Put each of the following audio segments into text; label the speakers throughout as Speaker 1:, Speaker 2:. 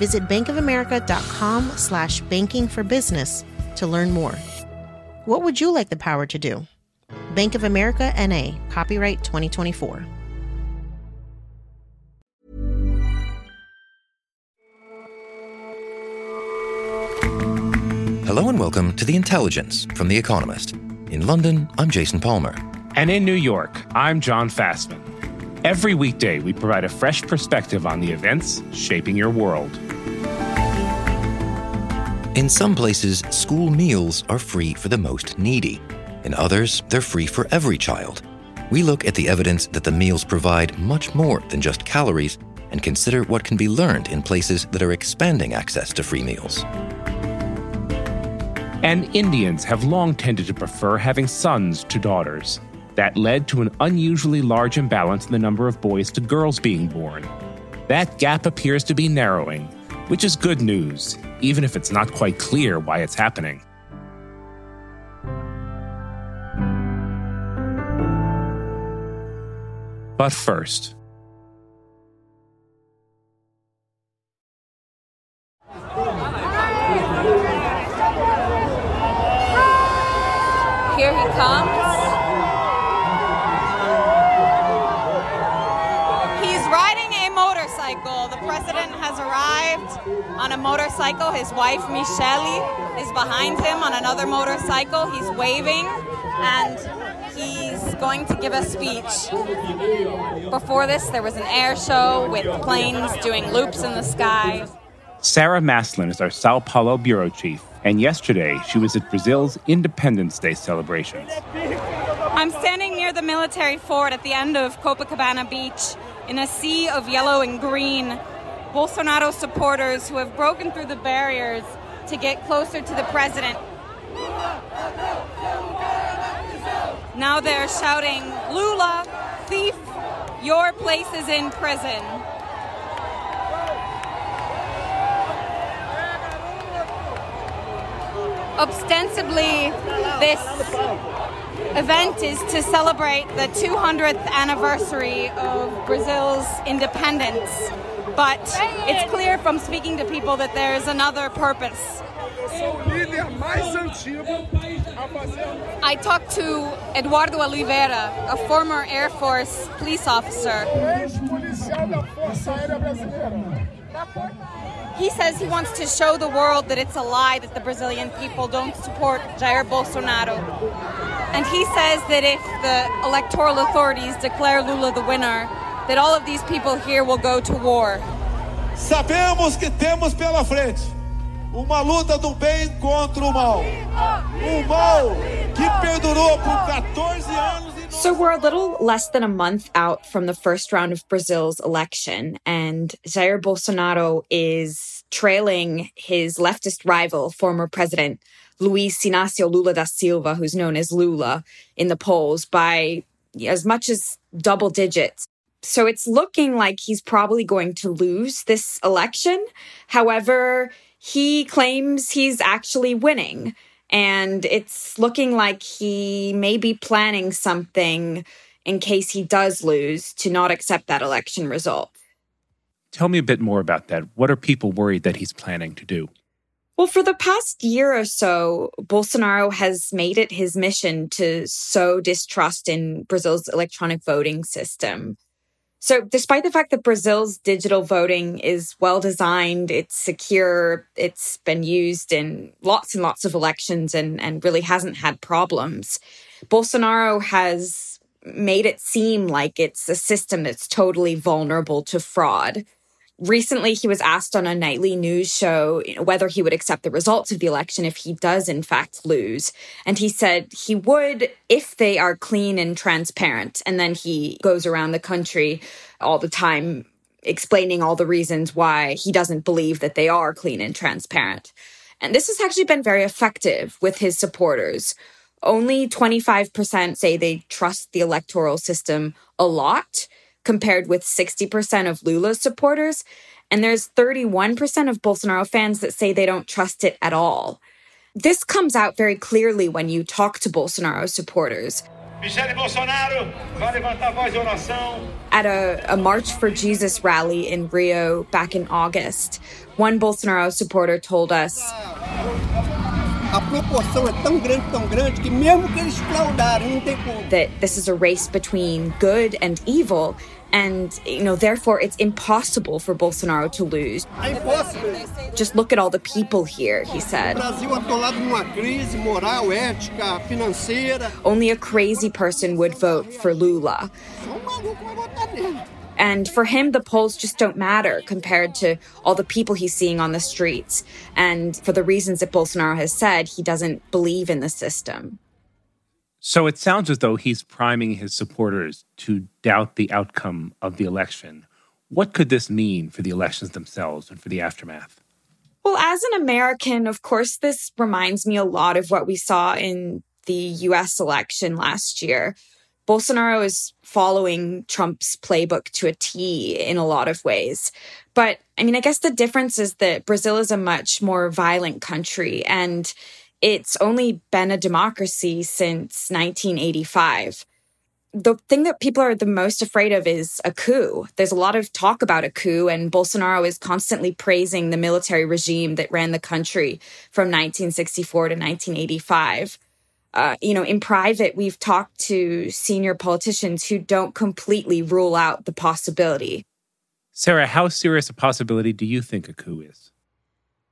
Speaker 1: Visit bankofamerica.com slash banking for business to learn more. What would you like the power to do? Bank of America NA, copyright 2024.
Speaker 2: Hello and welcome to The Intelligence from The Economist. In London, I'm Jason Palmer.
Speaker 3: And in New York, I'm John Fasman. Every weekday, we provide a fresh perspective on the events shaping your world.
Speaker 2: In some places, school meals are free for the most needy. In others, they're free for every child. We look at the evidence that the meals provide much more than just calories and consider what can be learned in places that are expanding access to free meals.
Speaker 3: And Indians have long tended to prefer having sons to daughters. That led to an unusually large imbalance in the number of boys to girls being born. That gap appears to be narrowing, which is good news, even if it's not quite clear why it's happening. But first,
Speaker 4: Here he comes. He's riding a motorcycle. The president has arrived on a motorcycle. His wife, Michelle, is behind him on another motorcycle. He's waving and he's going to give a speech. Before this, there was an air show with planes doing loops in the sky.
Speaker 3: Sarah Maslin is our Sao Paulo bureau chief, and yesterday she was at Brazil's Independence Day celebrations.
Speaker 4: I'm standing near the military fort at the end of Copacabana Beach in a sea of yellow and green. Bolsonaro supporters who have broken through the barriers to get closer to the president. Now they're shouting, Lula, thief, your place is in prison. Ostensibly, this event is to celebrate the 200th anniversary of Brazil's independence. But it's clear from speaking to people that there's another purpose. I talked to Eduardo Oliveira, a former Air Force police officer. He says he wants to show the world that it's a lie that the Brazilian people don't support Jair Bolsonaro. And he says that if the electoral authorities declare Lula the winner, that all of these people here will go to war.
Speaker 5: Sabemos que temos pela frente uma luta do bem contra o mal. Um mal que perdurou por 14 anos.
Speaker 6: So we're a little less than a month out from the first round of Brazil's election, and Jair Bolsonaro is trailing his leftist rival, former President Luiz Inácio Lula da Silva, who's known as Lula, in the polls by as much as double digits. So it's looking like he's probably going to lose this election. However, he claims he's actually winning. And it's looking like he may be planning something in case he does lose to not accept that election result.
Speaker 3: Tell me a bit more about that. What are people worried that he's planning to do?
Speaker 6: Well, for the past year or so, Bolsonaro has made it his mission to sow distrust in Brazil's electronic voting system. So, despite the fact that Brazil's digital voting is well designed, it's secure, it's been used in lots and lots of elections and, and really hasn't had problems, Bolsonaro has made it seem like it's a system that's totally vulnerable to fraud. Recently, he was asked on a nightly news show whether he would accept the results of the election if he does, in fact, lose. And he said he would if they are clean and transparent. And then he goes around the country all the time explaining all the reasons why he doesn't believe that they are clean and transparent. And this has actually been very effective with his supporters. Only 25% say they trust the electoral system a lot, compared with 60% of Lula's supporters. And there's 31% of Bolsonaro fans that say they don't trust it at all. This comes out very clearly when you talk to Bolsonaro supporters. Michelle Bolsonaro vai levantar voz de oração. At a, a March for Jesus rally in Rio back in August, one Bolsonaro supporter told us. A proporção é tão grande, tão grande que mesmo que eles claudarem, não tem como. That this is a race between good and evil and, you know, therefore it's impossible for Bolsonaro to lose. Just look at all the people here, he said. Only a crazy person would vote for Lula. Um And for him, the polls just don't matter compared to all the people he's seeing on the streets. And for the reasons that Bolsonaro has said, he doesn't believe in the system.
Speaker 3: So it sounds as though he's priming his supporters to doubt the outcome of the election. What could this mean for the elections themselves and for the aftermath?
Speaker 6: Well, as an American, of course, this reminds me a lot of what we saw in the US election last year. Bolsonaro is following Trump's playbook to a T in a lot of ways. But I mean, I guess the difference is that Brazil is a much more violent country and it's only been a democracy since 1985. The thing that people are the most afraid of is a coup. There's a lot of talk about a coup, and Bolsonaro is constantly praising the military regime that ran the country from 1964 to 1985. Uh, you know, in private, we've talked to senior politicians who don't completely rule out the possibility.
Speaker 3: Sarah, how serious a possibility do you think a coup is?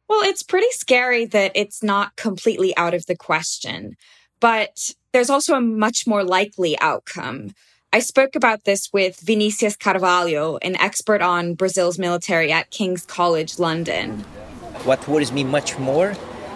Speaker 6: Well, it's pretty scary that it's not completely out of the question, but there's also a much more likely outcome. I spoke about this with Vinicius Carvalho, an expert on Brazil's military at King's College London.
Speaker 7: What worries me much more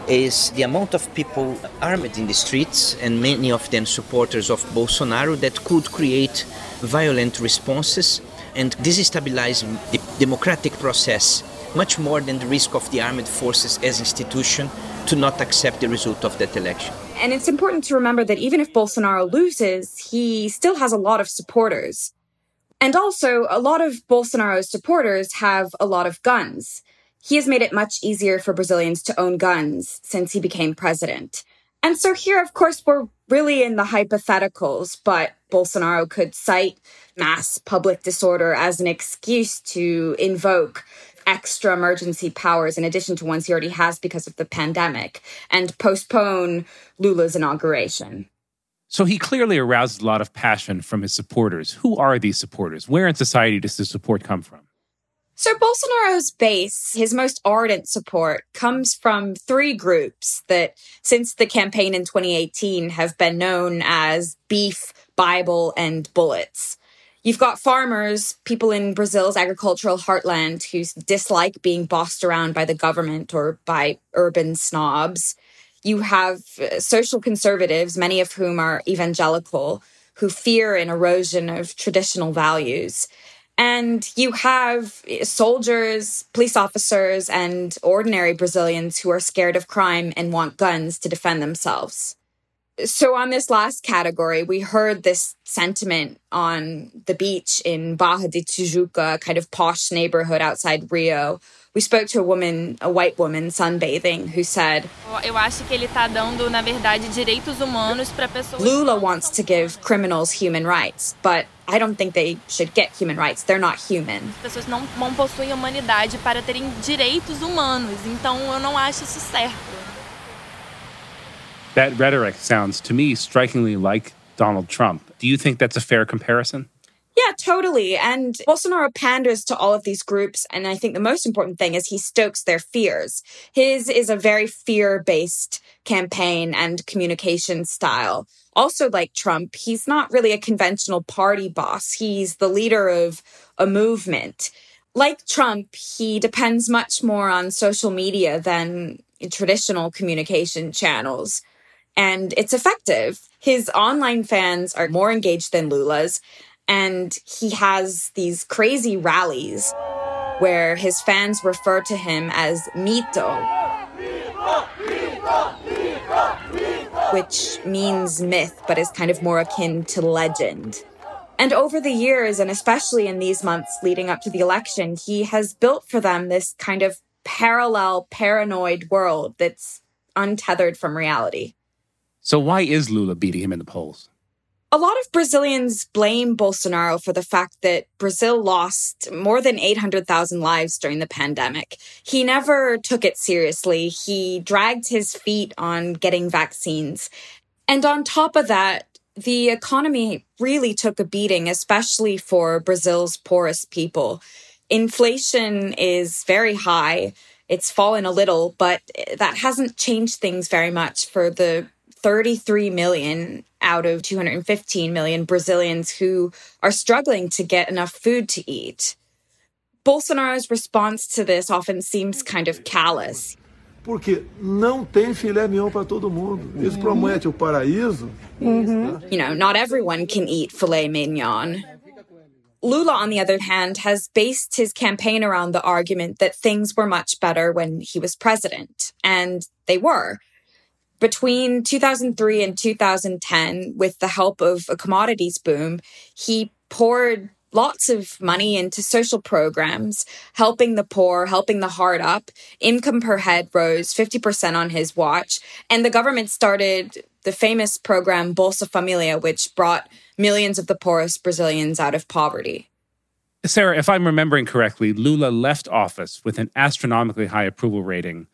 Speaker 7: is the amount of people armed in the streets, and many of them supporters of Bolsonaro, that could create violent responses and destabilize the democratic process much more than the risk of the armed forces as institution to not accept the result of that election.
Speaker 6: And it's important to remember that even if Bolsonaro loses, he still has a lot of supporters. And also, a lot of Bolsonaro's supporters have a lot of guns. He has made it much easier for Brazilians to own guns since he became president. And so here, of course, we're really in the hypotheticals, but Bolsonaro could cite mass public disorder as an excuse to invoke extra emergency powers in addition to ones he already has because of the pandemic and postpone Lula's inauguration.
Speaker 3: So he clearly arouses a lot of passion from his supporters. Who are these supporters? Where in society does the support come from?
Speaker 6: So Bolsonaro's base, his most ardent support, comes from three groups that, since the campaign in 2018, have been known as Beef, Bible, and Bullets. You've got farmers, people in Brazil's agricultural heartland who dislike being bossed around by the government or by urban snobs. You have uh, social conservatives, many of whom are evangelical, who fear an erosion of traditional values. And you have soldiers, police officers, and ordinary Brazilians who are scared of crime and want guns to defend themselves so on this last category, we heard this sentiment on the beach in Barra de Tijuca, kind of posh neighborhood outside Rio. We spoke to a woman, a white woman sunbathing, who said, Lula wants to give criminals human rights, but I don't think they should get human rights. They're not human.
Speaker 8: pessoas não, não possuem humanidade para terem direitos humanos, então eu não acho isso certo.
Speaker 3: That rhetoric sounds to me strikingly like Donald Trump. Do you think that's a fair comparison?
Speaker 6: Yeah, totally. And Bolsonaro panders to all of these groups. And I think the most important thing is he stokes their fears. His is a very fear based campaign and communication style. Also, like Trump, he's not really a conventional party boss. He's the leader of a movement. Like Trump, he depends much more on social media than traditional communication channels and it's effective. His online fans are more engaged than Lula's. And he has these crazy rallies where his fans refer to him as Mito, which means myth, but is kind of more akin to legend. And over the years, and especially in these months leading up to the election, he has built for them this kind of parallel, paranoid world that's untethered from reality.
Speaker 3: So, why is Lula beating him in the polls?
Speaker 6: A lot of Brazilians blame Bolsonaro for the fact that Brazil lost more than 800,000 lives during the pandemic. He never took it seriously. He dragged his feet on getting vaccines. And on top of that, the economy really took a beating, especially for Brazil's poorest people. Inflation is very high. It's fallen a little, but that hasn't changed things very much for the 33 million out of 215 million Brazilians who are struggling to get enough food to eat. Bolsonaro's response to this often seems kind of callous.
Speaker 5: Porque não tem filé mignon para todo mundo. Isso promete o paraíso. Mm-hmm.
Speaker 6: You know, not everyone can eat filet mignon. Lula, on the other hand, has based his campaign around the argument that things were much better when he was president. And they were. Between 2003 and 2010, with the help of a commodities boom, he poured lots of money into social programs, helping the poor, helping the hard up. Income per head rose 50% on his watch. And the government started the famous program Bolsa Familia, which brought millions of the poorest Brazilians out of poverty.
Speaker 3: Sarah, if I'm remembering correctly, Lula left office with an astronomically high approval rating,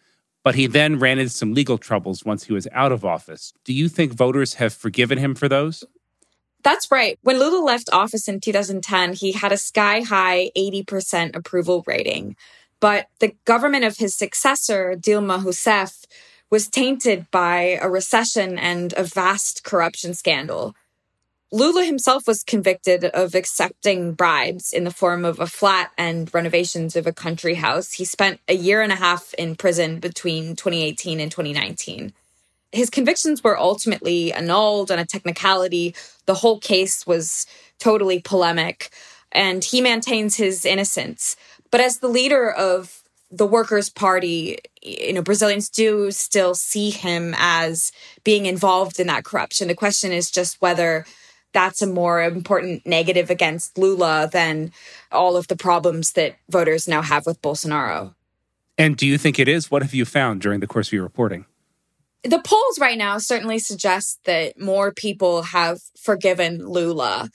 Speaker 3: but he then ran into some legal troubles once he was out of office. Do you think voters have forgiven him for those?
Speaker 6: That's right. When Lula left office in 2010, he had a sky high 80% approval rating. But the government of his successor, Dilma Rousseff, was tainted by a recession and a vast corruption scandal. Lula himself was convicted of accepting bribes in the form of a flat and renovations of a country house. He spent a year and a half in prison between 2018 and 2019. His convictions were ultimately annulled on a technicality. The whole case was totally polemic, and he maintains his innocence. But as the leader of the Workers' Party, you know, Brazilians do still see him as being involved in that corruption. The question is just whether that's a more important negative against Lula than all of the problems that voters now have with Bolsonaro.
Speaker 3: And do you think it is? What have you found during the course of your reporting?
Speaker 6: The polls right now certainly suggest that more people have forgiven Lula.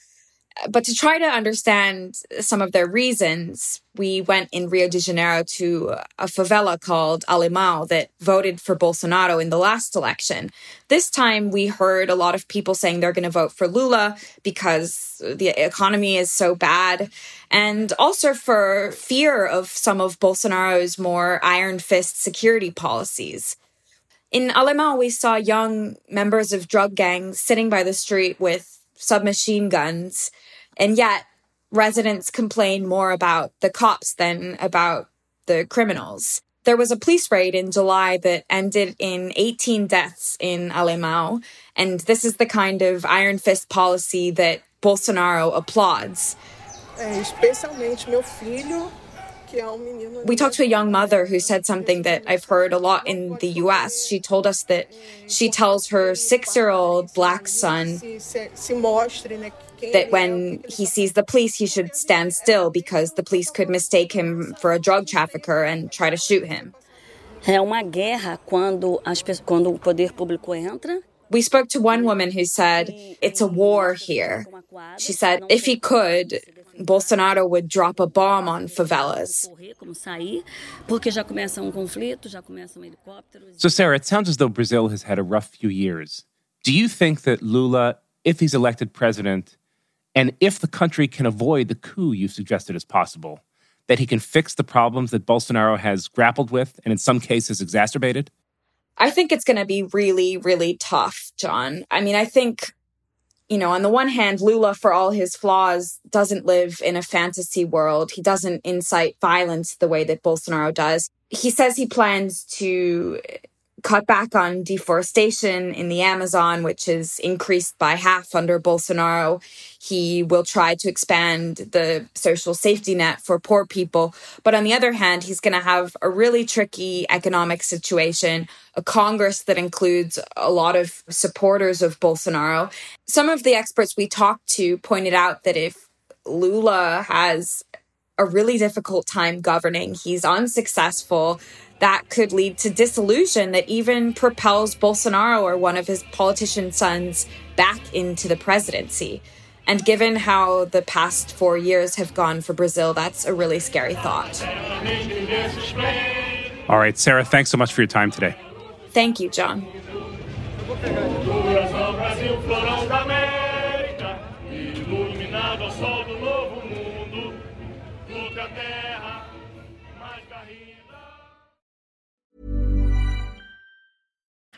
Speaker 6: But to try to understand some of their reasons, we went in Rio de Janeiro to a favela called Alemão that voted for Bolsonaro in the last election. This time we heard a lot of people saying they're going to vote for Lula because the economy is so bad and also for fear of some of Bolsonaro's more iron fist security policies. In Alemão, we saw young members of drug gangs sitting by the street with submachine guns, and yet residents complain more about the cops than about the criminals. There was a police raid in July that ended in 18 deaths in Alemão, and this is the kind of iron fist policy that Bolsonaro applauds.
Speaker 9: especialmente meu filho
Speaker 6: we talked to a young mother who said something that I've heard a lot in the US. She told us that she tells her six year old black son that when he sees the police, he should stand still because the police could mistake him for a drug trafficker and try to shoot him.
Speaker 10: É uma guerra quando, as, quando o poder público entra
Speaker 6: we spoke to one woman who said, It's a war here. She said, if he could, Bolsonaro would drop a bomb on favelas.
Speaker 3: So, Sarah, it sounds as though Brazil has had a rough few years. Do you think that Lula, if he's elected president, and if the country can avoid the coup you've suggested as possible, that he can fix the problems that Bolsonaro has grappled with and in some cases exacerbated?
Speaker 6: I think it's going to be really, really tough, John. I mean, I think, you know, on the one hand, Lula, for all his flaws, doesn't live in a fantasy world. He doesn't incite violence the way that Bolsonaro does. He says he plans to cut back on deforestation in the Amazon, which is increased by half under Bolsonaro. He will try to expand the social safety net for poor people. But on the other hand, he's going to have a really tricky economic situation, a Congress that includes a lot of supporters of Bolsonaro. Some of the experts we talked to pointed out that if Lula has a really difficult time governing, he's unsuccessful that could lead to disillusion that even propels Bolsonaro or one of his politician sons back into the presidency. And given how the past four years have gone for Brazil, that's a really scary thought.
Speaker 3: All right, Sarah, thanks so much for your time today.
Speaker 6: Thank you, John.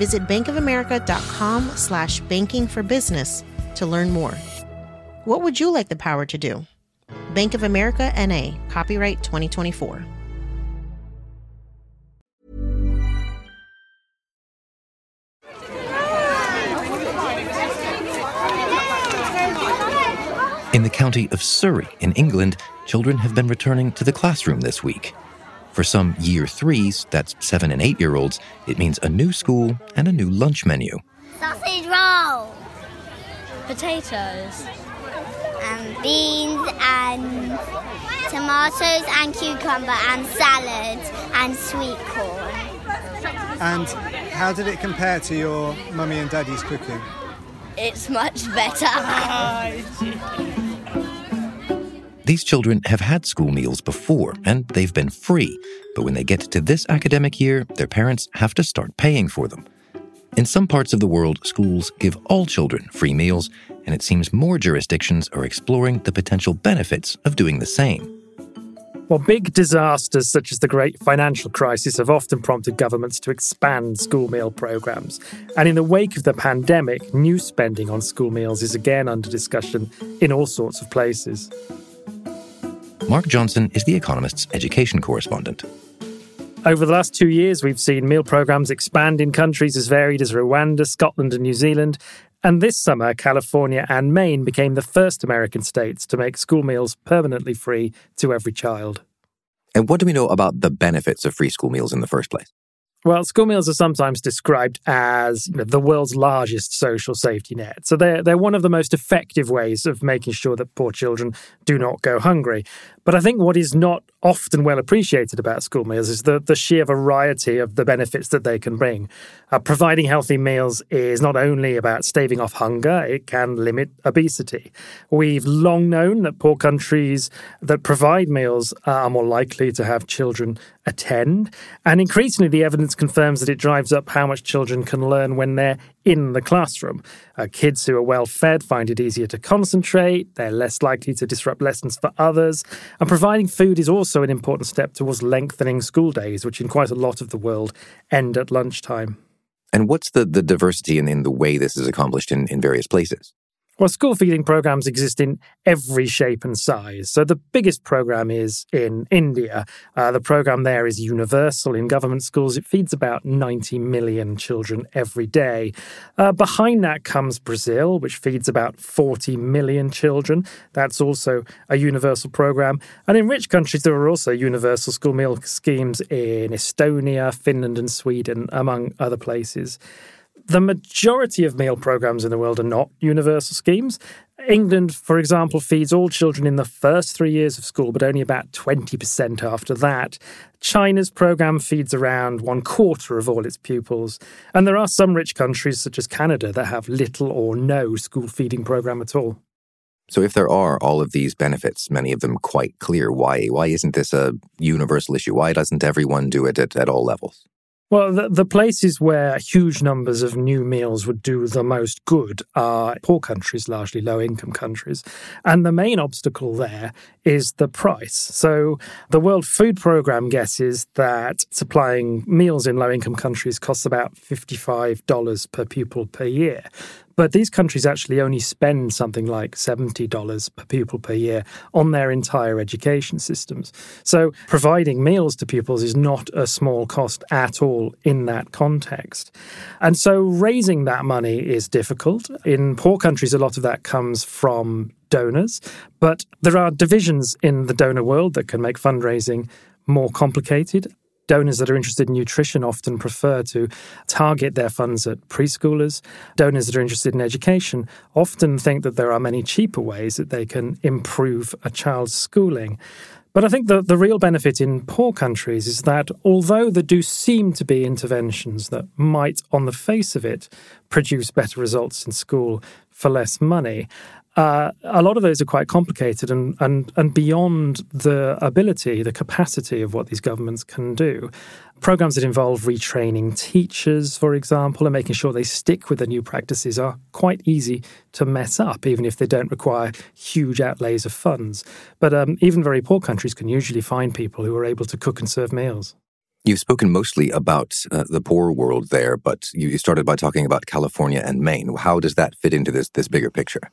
Speaker 1: Visit bankofamerica.com slash banking for business to learn more. What would you like the power to do? Bank of America NA, copyright 2024.
Speaker 2: In the county of Surrey, in England, children have been returning to the classroom this week. For some year threes, that's seven and eight year olds, it means a new school and a new lunch menu.
Speaker 11: Sausage roll.
Speaker 12: Potatoes.
Speaker 11: And beans and tomatoes and cucumber and salad and sweet corn.
Speaker 13: And how did it compare to your mummy and daddy's cooking?
Speaker 12: It's much better.
Speaker 2: These children have had school meals before and they've been free, but when they get to this academic year, their parents have to start paying for them. In some parts of the world, schools give all children free meals, and it seems more jurisdictions are exploring the potential benefits of doing the same.
Speaker 14: Well, big disasters such as the great financial crisis have often prompted governments to expand school meal programs. And in the wake of the pandemic, new spending on school meals is again under discussion in all sorts of places.
Speaker 2: Mark Johnson is The Economist's education correspondent.
Speaker 14: Over the last two years, we've seen meal programs expand in countries as varied as Rwanda, Scotland, and New Zealand. And this summer, California and Maine became the first American states to make school meals permanently free to every child.
Speaker 2: And what do we know about the benefits of free school meals in the first place?
Speaker 14: Well, school meals are sometimes described as you know, the world's largest social safety net. So they're, they're one of the most effective ways of making sure that poor children do not go hungry. But I think what is not often well appreciated about school meals is the, the sheer variety of the benefits that they can bring. Uh, providing healthy meals is not only about staving off hunger, it can limit obesity. We've long known that poor countries that provide meals are more likely to have children attend. And increasingly, the evidence confirms that it drives up how much children can learn when they're in the classroom. Uh, kids who are well fed find it easier to concentrate, they're less likely to disrupt lessons for others, and providing food is also an important step towards lengthening school days, which in quite a lot of the world end at lunchtime.
Speaker 2: And what's the, the diversity in, in the way this is accomplished in, in various places?
Speaker 14: Well, school feeding programs exist in every shape and size. So the biggest program is in India. Uh, the program there is universal in government schools. It feeds about 90 million children every day. Uh, behind that comes Brazil, which feeds about 40 million children. That's also a universal program. And in rich countries, there are also universal school meal schemes in Estonia, Finland, and Sweden, among other places. The majority of meal programs in the world are not universal schemes. England, for example, feeds all children in the first three years of school, but only about 20% after that. China's program feeds around one quarter of all its pupils. And there are some rich countries, such as Canada, that have little or no school feeding program at all.
Speaker 2: So, if there are all of these benefits, many of them quite clear, why why isn't this a universal issue? Why doesn't everyone do it at, at all levels?
Speaker 14: Well, the, the, places where huge numbers of new meals would do the most good are poor countries, largely low income countries. And the main obstacle there is the price. So the World Food Programme guesses that supplying meals in low income countries costs about $55 per pupil per year. But these countries actually only spend something like $70 per pupil per year on their entire education systems. So providing meals to pupils is not a small cost at all in that context. And so raising that money is difficult. In poor countries, a lot of that comes from donors, but there are divisions in the donor world that can make fundraising more complicated donors that are interested in nutrition often prefer to target their funds at preschoolers. Donors that are interested in education often think that there are many cheaper ways that they can improve a child's schooling. But I think the, the real benefit in poor countries is that although there do seem to be interventions that might, on the face of it, produce better results in school for less money, uh, a lot of those are quite complicated and, and, and beyond the ability, the capacity of what these governments can do. Programs that involve retraining teachers, for example, and making sure they stick with the new practices are quite easy to mess up, even if they don't require huge outlays of funds. But um, even very poor countries can usually find people who are able to cook and serve meals.
Speaker 2: You've spoken mostly about uh, the poor world there, but you started by talking about California and Maine. How does that fit into this this bigger picture?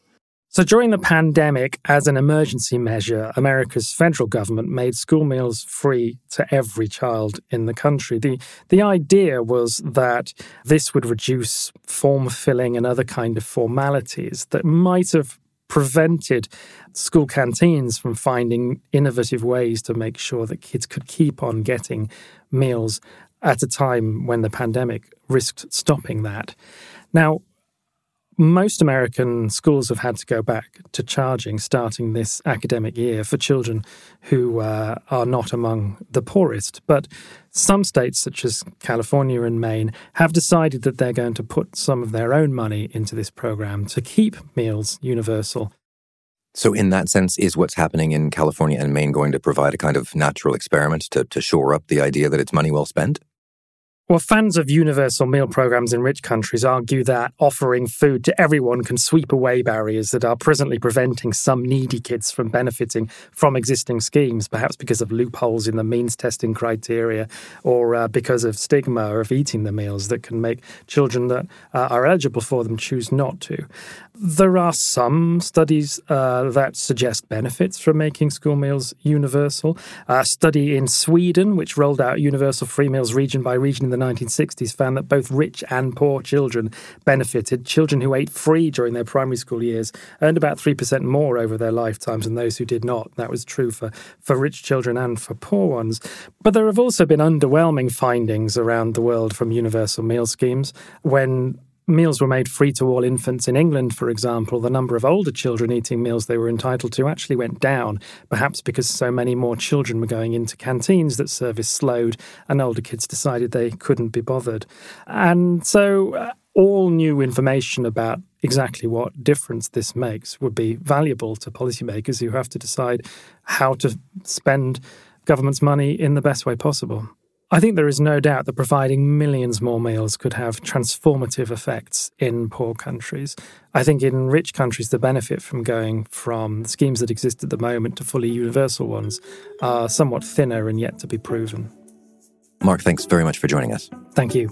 Speaker 14: So during the pandemic, as an emergency measure, America's federal government made school meals free to every child in the country. The, the idea was that this would reduce form filling and other kind of formalities that might have prevented school canteens from finding innovative ways to make sure that kids could keep on getting meals at a time when the pandemic risked stopping that. Now, most American schools have had to go back to charging starting this academic year for children who uh, are not among the poorest. But some states, such as California and Maine, have decided that they're going to put some of their own money into this program to keep meals universal.
Speaker 2: So, in that sense, is what's happening in California and Maine going to provide a kind of natural experiment to, to shore up the idea that it's money well spent?
Speaker 14: Well, fans of universal meal programs in rich countries argue that offering food to everyone can sweep away barriers that are presently preventing some needy kids from benefiting from existing schemes, perhaps because of loopholes in the means testing criteria or uh, because of stigma of eating the meals that can make children that uh, are eligible for them choose not to. There are some studies uh, that suggest benefits from making school meals universal. A study in Sweden, which rolled out universal free meals region by region in the 1960s, found that both rich and poor children benefited. Children who ate free during their primary school years earned about 3% more over their lifetimes than those who did not. That was true for, for rich children and for poor ones. But there have also been underwhelming findings around the world from universal meal schemes when meals were made free to all infants in England, for example, the number of older children eating meals they were entitled to actually went down, perhaps because so many more children were going into canteens that service slowed and older kids decided they couldn't be bothered. And so uh, all new information about exactly what difference this makes would be valuable to policymakers who have to decide how to spend government's money in the best way possible. I think there is no doubt that providing millions more meals could have transformative effects in poor countries. I think in rich countries, the benefit from going from schemes that exist at the moment to fully universal ones are somewhat thinner and yet to be proven.
Speaker 2: Mark, thanks very much for joining us.
Speaker 14: Thank you.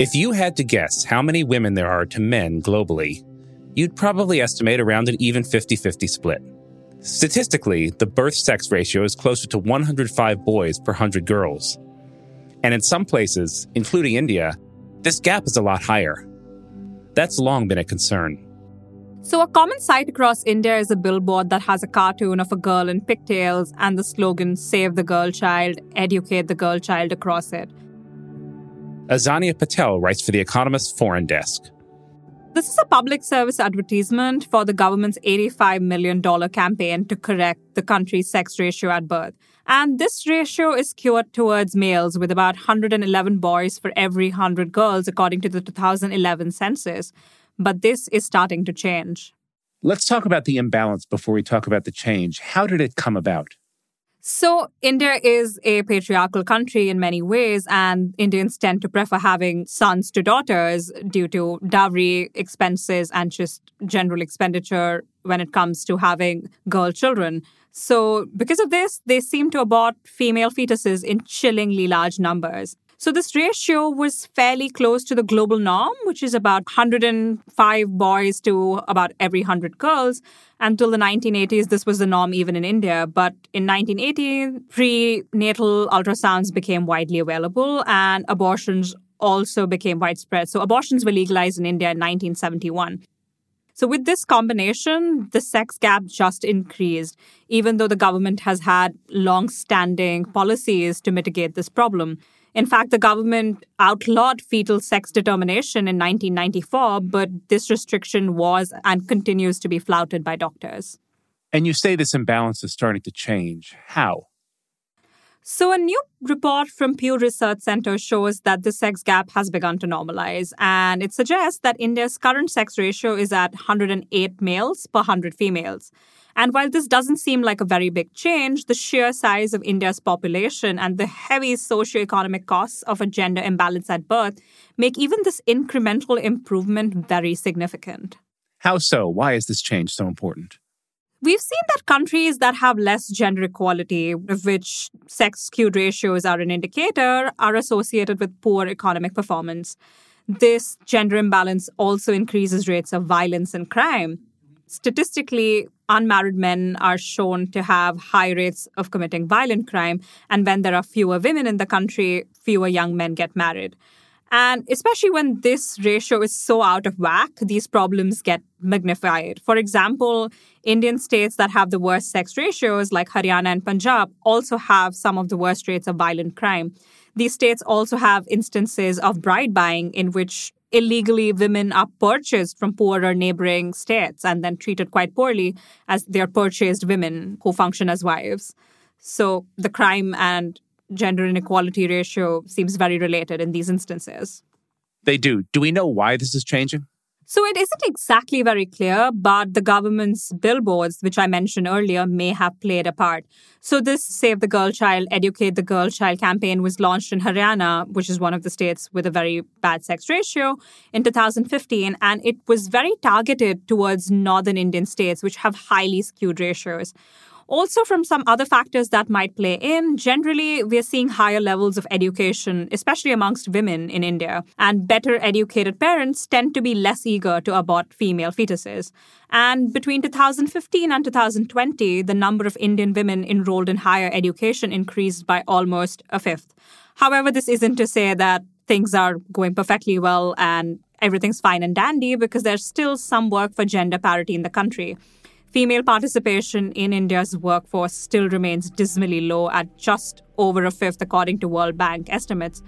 Speaker 3: If you had to guess how many women there are to men globally, you'd probably estimate around an even 50 50 split. Statistically, the birth sex ratio is closer to 105 boys per 100 girls. And in some places, including India, this gap is a lot higher. That's long been a concern.
Speaker 15: So, a common sight across India is a billboard that has a cartoon of a girl in pigtails and the slogan Save the Girl Child, Educate the Girl Child across it.
Speaker 3: Azania Patel writes for The Economist Foreign Desk.
Speaker 15: This is a public service advertisement for the government's $85 million campaign to correct the country's sex ratio at birth. And this ratio is skewed towards males, with about 111 boys for every 100 girls, according to the 2011 census. But this is starting to change.
Speaker 3: Let's talk about the imbalance before we talk about the change. How did it come about?
Speaker 15: So, India is a patriarchal country in many ways, and Indians tend to prefer having sons to daughters due to dowry expenses and just general expenditure when it comes to having girl children. So, because of this, they seem to abort female fetuses in chillingly large numbers. So, this ratio was fairly close to the global norm, which is about 105 boys to about every 100 girls. Until the 1980s, this was the norm even in India. But in 1980, prenatal ultrasounds became widely available and abortions also became widespread. So, abortions were legalized in India in 1971. So, with this combination, the sex gap just increased, even though the government has had long standing policies to mitigate this problem. In fact, the government outlawed fetal sex determination in 1994, but this restriction was and continues to be flouted by doctors.
Speaker 3: And you say this imbalance is starting to change. How?
Speaker 15: So, a new report from Pew Research Center shows that the sex gap has begun to normalize, and it suggests that India's current sex ratio is at 108 males per 100 females. And while this doesn't seem like a very big change, the sheer size of India's population and the heavy socioeconomic costs of a gender imbalance at birth make even this incremental improvement very significant.
Speaker 3: How so? Why is this change so important?
Speaker 15: We've seen that countries that have less gender equality, of which sex skewed ratios are an indicator, are associated with poor economic performance. This gender imbalance also increases rates of violence and crime. Statistically, unmarried men are shown to have high rates of committing violent crime, and when there are fewer women in the country, fewer young men get married. And especially when this ratio is so out of whack, these problems get magnified. For example, Indian states that have the worst sex ratios, like Haryana and Punjab, also have some of the worst rates of violent crime. These states also have instances of bride buying in which illegally women are purchased from poorer neighboring states and then treated quite poorly as they're purchased women who function as wives. So the crime and gender inequality ratio seems very related in these instances.
Speaker 3: They do. Do we know why this is changing?
Speaker 15: So it isn't exactly very clear, but the government's billboards, which I mentioned earlier, may have played a part. So this Save the Girl Child, Educate the Girl Child campaign was launched in Haryana, which is one of the states with a very bad sex ratio, in 2015. And it was very targeted towards northern Indian states, which have highly skewed ratios. Also, from some other factors that might play in, generally, we're seeing higher levels of education, especially amongst women in India. And better educated parents tend to be less eager to abort female fetuses. And between 2015 and 2020, the number of Indian women enrolled in higher education increased by almost a fifth. However, this isn't to say that things are going perfectly well and everything's fine and dandy because there's still some work for gender parity in the country female participation in India's workforce still remains dismally low at just over a fifth, according to World Bank estimates.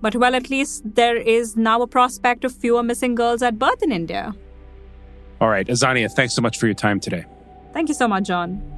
Speaker 15: But well, at least there is now a prospect of fewer missing girls at birth in India.
Speaker 3: All right, Azania, thanks so much for your time today.
Speaker 15: Thank you so much, John.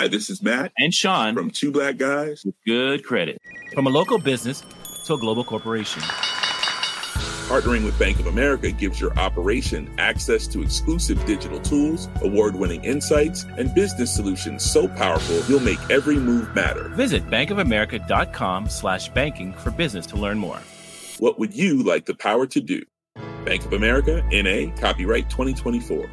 Speaker 16: Hi, this is Matt
Speaker 17: and Sean
Speaker 16: from Two Black Guys
Speaker 17: with Good Credit. From a local business to a global corporation.
Speaker 16: Partnering with Bank of America gives your operation access to exclusive digital tools, award winning insights, and business solutions so powerful you'll make every move matter.
Speaker 17: Visit bankofamerica.com slash banking for business to learn more.
Speaker 16: What would you like the power to do? Bank of America, NA, copyright 2024.